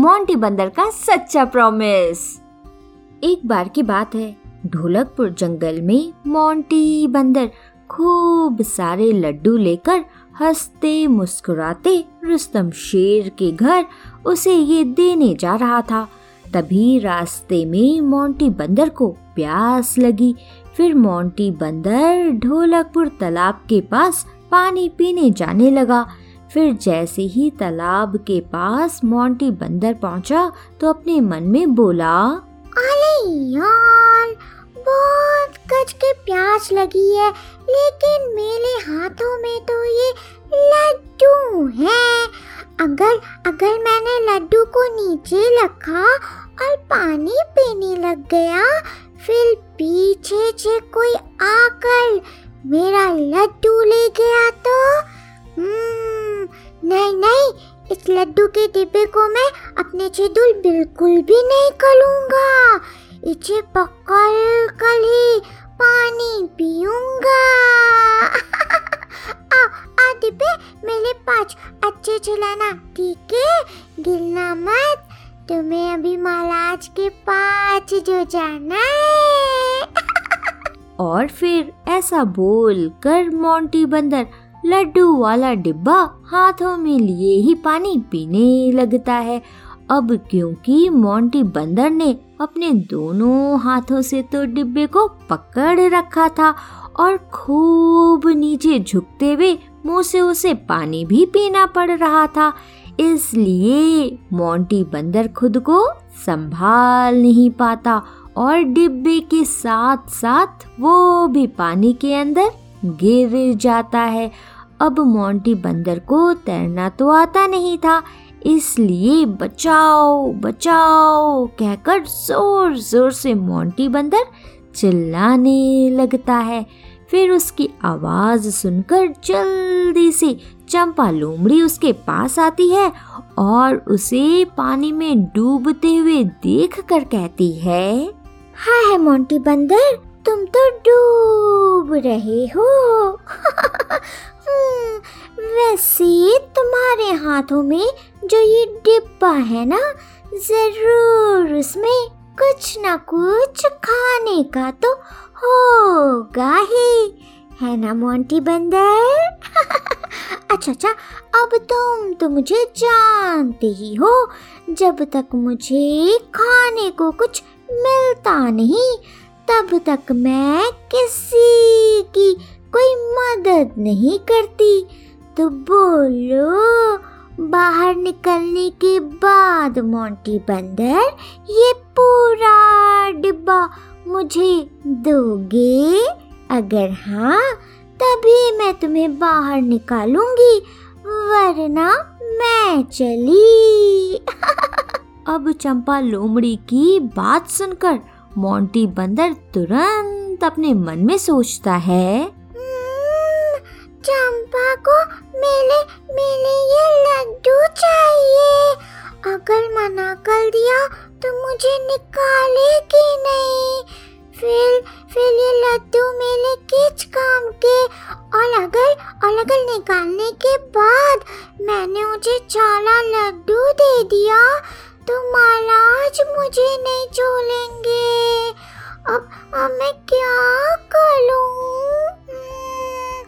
Monty बंदर का सच्चा प्रॉमिस एक बार की बात है, ढोलकपुर जंगल में मोंटी बंदर खूब सारे लड्डू लेकर हँसते, मुस्कुराते रुस्तम शेर के घर उसे ये देने जा रहा था। तभी रास्ते में मोंटी बंदर को प्यास लगी। फिर मोंटी बंदर ढोलकपुर तालाब के पास पानी पीने जाने लगा। फिर जैसे ही तालाब के पास मोंटी बंदर पहुँचा तो अपने मन में बोला अरे यार बहुत गज के प्यास लगी है लेकिन मेरे हाथों में तो ये लड्डू है। अगर अगर मैंने लड्डू को नीचे रखा और पानी पीने लग गया फिर पीछे से कोई आकर मेरा लड्डू ले गया तो? हम्म, नहीं नहीं, इस लड्डू के डिब्बे को मैं अपने चेदुल बिल्कुल भी नहीं करूँगा इसे पकड़ कर ही पानी पीऊँगा। आ आ, डिब्बे, मेरे पास अच्छे चलाना, ठीक है? गिरना मत। तुम्हें अभी महाराज के पास जो जाना है। और फिर ऐसा बोल कर मोंटी बंदर लड्डू वाला डिब्बा हाथों में लिए ही पानी पीने लगता है। अब क्योंकि मोंटी बंदर ने अपने दोनों हाथों से तो डिब्बे को पकड़ रखा था और खूब नीचे झुकते हुए मुँह से उसे पानी भी पीना पड़ रहा था, इसलिए मोंटी बंदर खुद को संभाल नहीं पाता और डिब्बे के साथ साथ वो भी पानी के अंदर गिर जाता है। अब मोंटी बंदर को तैरना तो आता नहीं था, इसलिए बचाओ बचाओ, कहकर ज़ोर ज़ोर से मोंटी बंदर चिल्लाने लगता है। फिर उसकी आवाज़ सुनकर जल्दी से चंपा लोमड़ी उसके पास आती है और उसे पानी में डूबते हुए देख कर कहती है, हाय है मोंटी बंदर तुम तो डूब रहे हो। हम्म, वैसे तुम्हारे हाथों में जो ये डिब्बा है ना ज़रूर उसमें कुछ ना कुछ खाने का तो होगा ही। है ना मोंटी बंदर? अच्छा अच्छा अब तुम तो मुझे जानते ही हो जब तक मुझे खाने को कुछ मिलता नहीं तब तक मैं किसी की कोई मदद नहीं करती। तो बोलो, बाहर निकलने के बाद मोंटी बंदर, ये पूरा डिब्बा मुझे दोगे? अगर हाँ तभी मैं तुम्हें बाहर निकालूँगी, वरना मैं चली। अब चंपा लोमड़ी की बात सुनकर मोंटी बंदर तुरंत अपने मन में सोचता है। हम्म, चंपा को मेले मेले ये लड्डू चाहिए। अगर मना कर दिया तो मुझे निकालेगी नहीं? फिर फिर ये लड्डू मेले किस काम के? और अगर और अगर निकालने के बाद मैंने उसे चाला लड्डू दे दिया तो महाराज मुझे नहीं छोड़ेंगे अब अब मैं क्या करूँ? हम्म,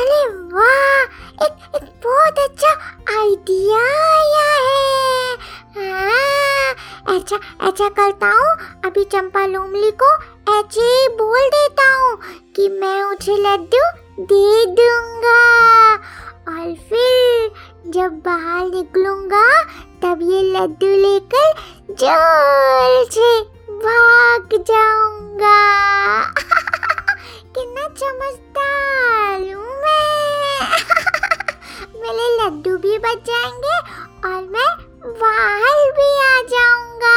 अरे वाह एक एक बहुत अच्छा आइडिया आया है। हाँ, अच्छा अच्छा करता हूँ अभी चंपा लोमली को ऐसे ही बोल देता हूँ कि मैं उसे लड्डू दे दूँगा। और फिर जब बाहर निकलूँगा अब ये लड्डू लेकर ज़ोर से भाग जाऊँगा। कितना चमत्कार हूँ मैं। मेरे लड्डू भी बच जाएँगे और मैं बाहर भी आ जाऊँगा।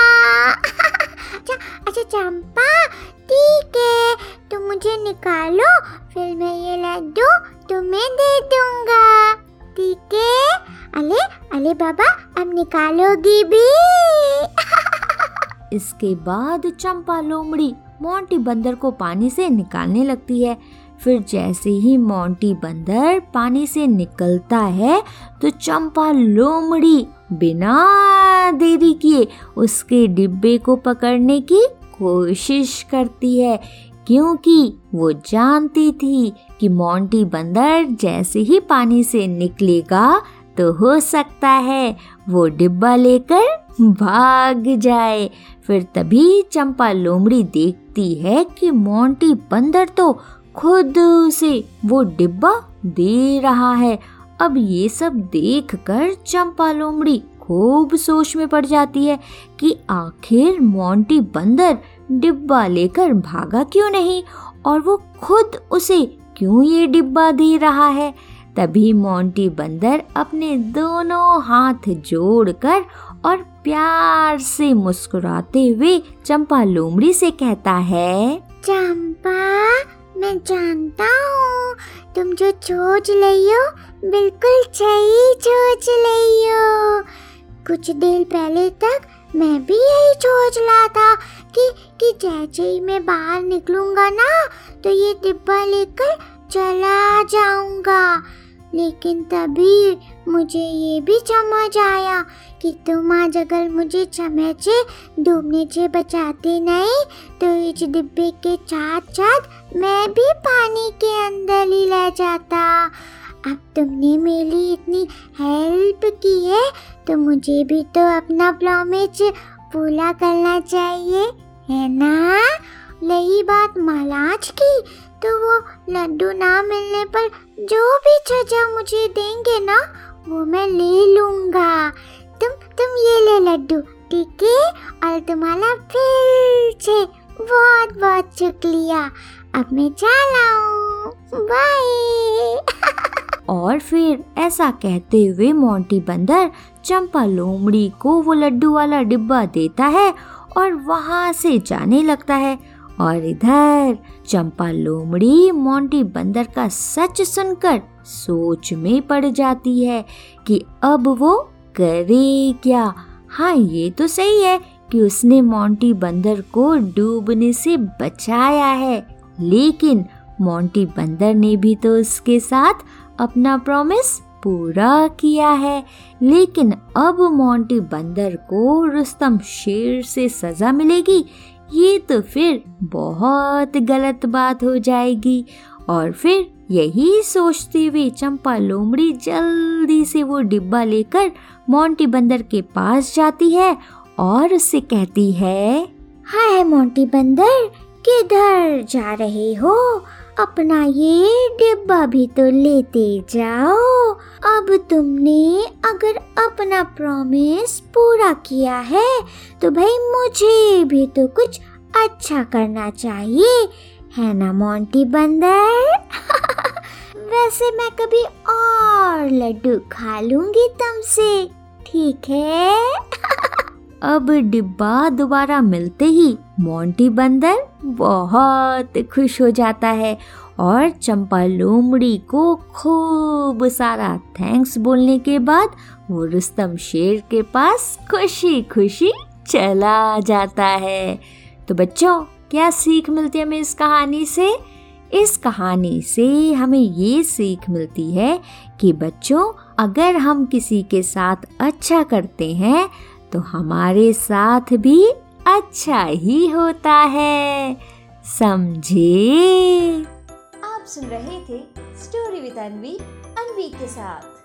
अच्छा अच्छा चंपा, ठीक है, तुम मुझे निकालो, फिर मैं ये लड्डू तुम्हें दे दूँगा। ठीक है? अले अले बाबा अब निकालोगी भी। इसके बाद चंपा लोमड़ी मोंटी बंदर को पानी से निकालने लगती है। फिर जैसे ही मोंटी बंदर पानी से निकलता है तो चंपा लोमड़ी बिना देरी किए उसके डिब्बे को पकड़ने की कोशिश करती है, क्योंकि वो जानती थी कि मोंटी बंदर जैसे ही पानी से निकलेगा तो हो सकता है वो डिब्बा लेकर भाग जाए। फिर तभी चंपा लोमड़ी देखती है कि मोंटी बंदर तो खुद से वो डिब्बा दे रहा है। अब ये सब देखकर चंपा लोमड़ी खूब सोच में पड़ जाती है कि आखिर मोंटी बंदर डिब्बा लेकर भागा क्यों नहीं? और वो खुद उसे क्यों ये डिब्बा दे रहा है? तभी मोंटी बंदर अपने दोनों हाथ जोड़कर और प्यार से मुस्कुराते हुए चंपा लोमड़ी से कहता है, चंपा, मैं जानता हूँ, तुम जो सोच रही हो, बिल्कुल सही सोच रही हो। कुछ देर पहले तक मैं भी यही सोच रहा था कि कि जैसे ही मैं बाहर निकलूँगा ना तो ये डिब्बा लेकर चला जाऊँगा। लेकिन तभी मुझे ये भी समझ आया कि तुम आज अगर मुझे समय से डूबने से बचाते नहीं तो इस डिब्बे के साथ साथ मैं भी पानी के अंदर ही रह जाता। अब तुमने मेरी इतनी हेल्प की है तो मुझे भी तो अपना प्रॉमिस पूरा करना चाहिए, है ना? रही बात महाराज की तो वो लड्डू ना मिलने पर जो भी सजा मुझे देंगे ना, वो मैं ले लूँगा। तुम तुम ये ले लड्डू, ठीक है? और तुम्हारा फिर से बहुत बहुत शुक्रिया। अब मैं चला हूँ। बाय और फिर ऐसा कहते हुए मोंटी बंदर चंपा लोमड़ी को वो लड्डू वाला डिब्बा देता है और वहाँ से जाने लगता है। और इधर चंपा लोमड़ी मोंटी बंदर का सच सुनकर सोच में पड़ जाती है कि अब वो करे क्या। हाँ ये तो सही है कि उसने मोंटी बंदर को डूबने से बचाया है, लेकिन मोंटी बंदर ने भी तो उसके साथ अपना प्रॉमिस पूरा किया है। लेकिन अब मोंटी बंदर को रुस्तम शेर से सजा मिलेगी ये तो फिर बहुत गलत बात हो जाएगी। और फिर यही सोचते हुए चंपा लोमड़ी जल्दी से वो डिब्बा लेकर मोंटी बंदर के पास जाती है और उससे कहती है, हाय मोंटी बंदर, किधर जा रहे हो? अपना ये डिब्बा भी तो लेते जाओ। अब तुमने अगर अपना प्रॉमिस पूरा किया है तो भाई मुझे भी तो कुछ अच्छा करना चाहिए। है ना, मोंटी बंदर? वैसे मैं कभी और लड्डू खा लूँगी तुमसे, ठीक है? अब डिब्बा दोबारा मिलते ही मोंटी बंदर बहुत खुश हो जाता है और चंपा लोमड़ी को खूब सारा थैंक्स बोलने के बाद वो रुस्तम शेर के पास खुशी खुशी चला जाता है। तो बच्चों, क्या सीख मिलती है हमें इस कहानी से? इस कहानी से हमें ये सीख मिलती है कि बच्चों, अगर हम किसी के साथ अच्छा करते हैं तो हमारे साथ भी अच्छा ही होता है। समझे? आप सुन रहे थे स्टोरी विद अनवी अनवी के साथ।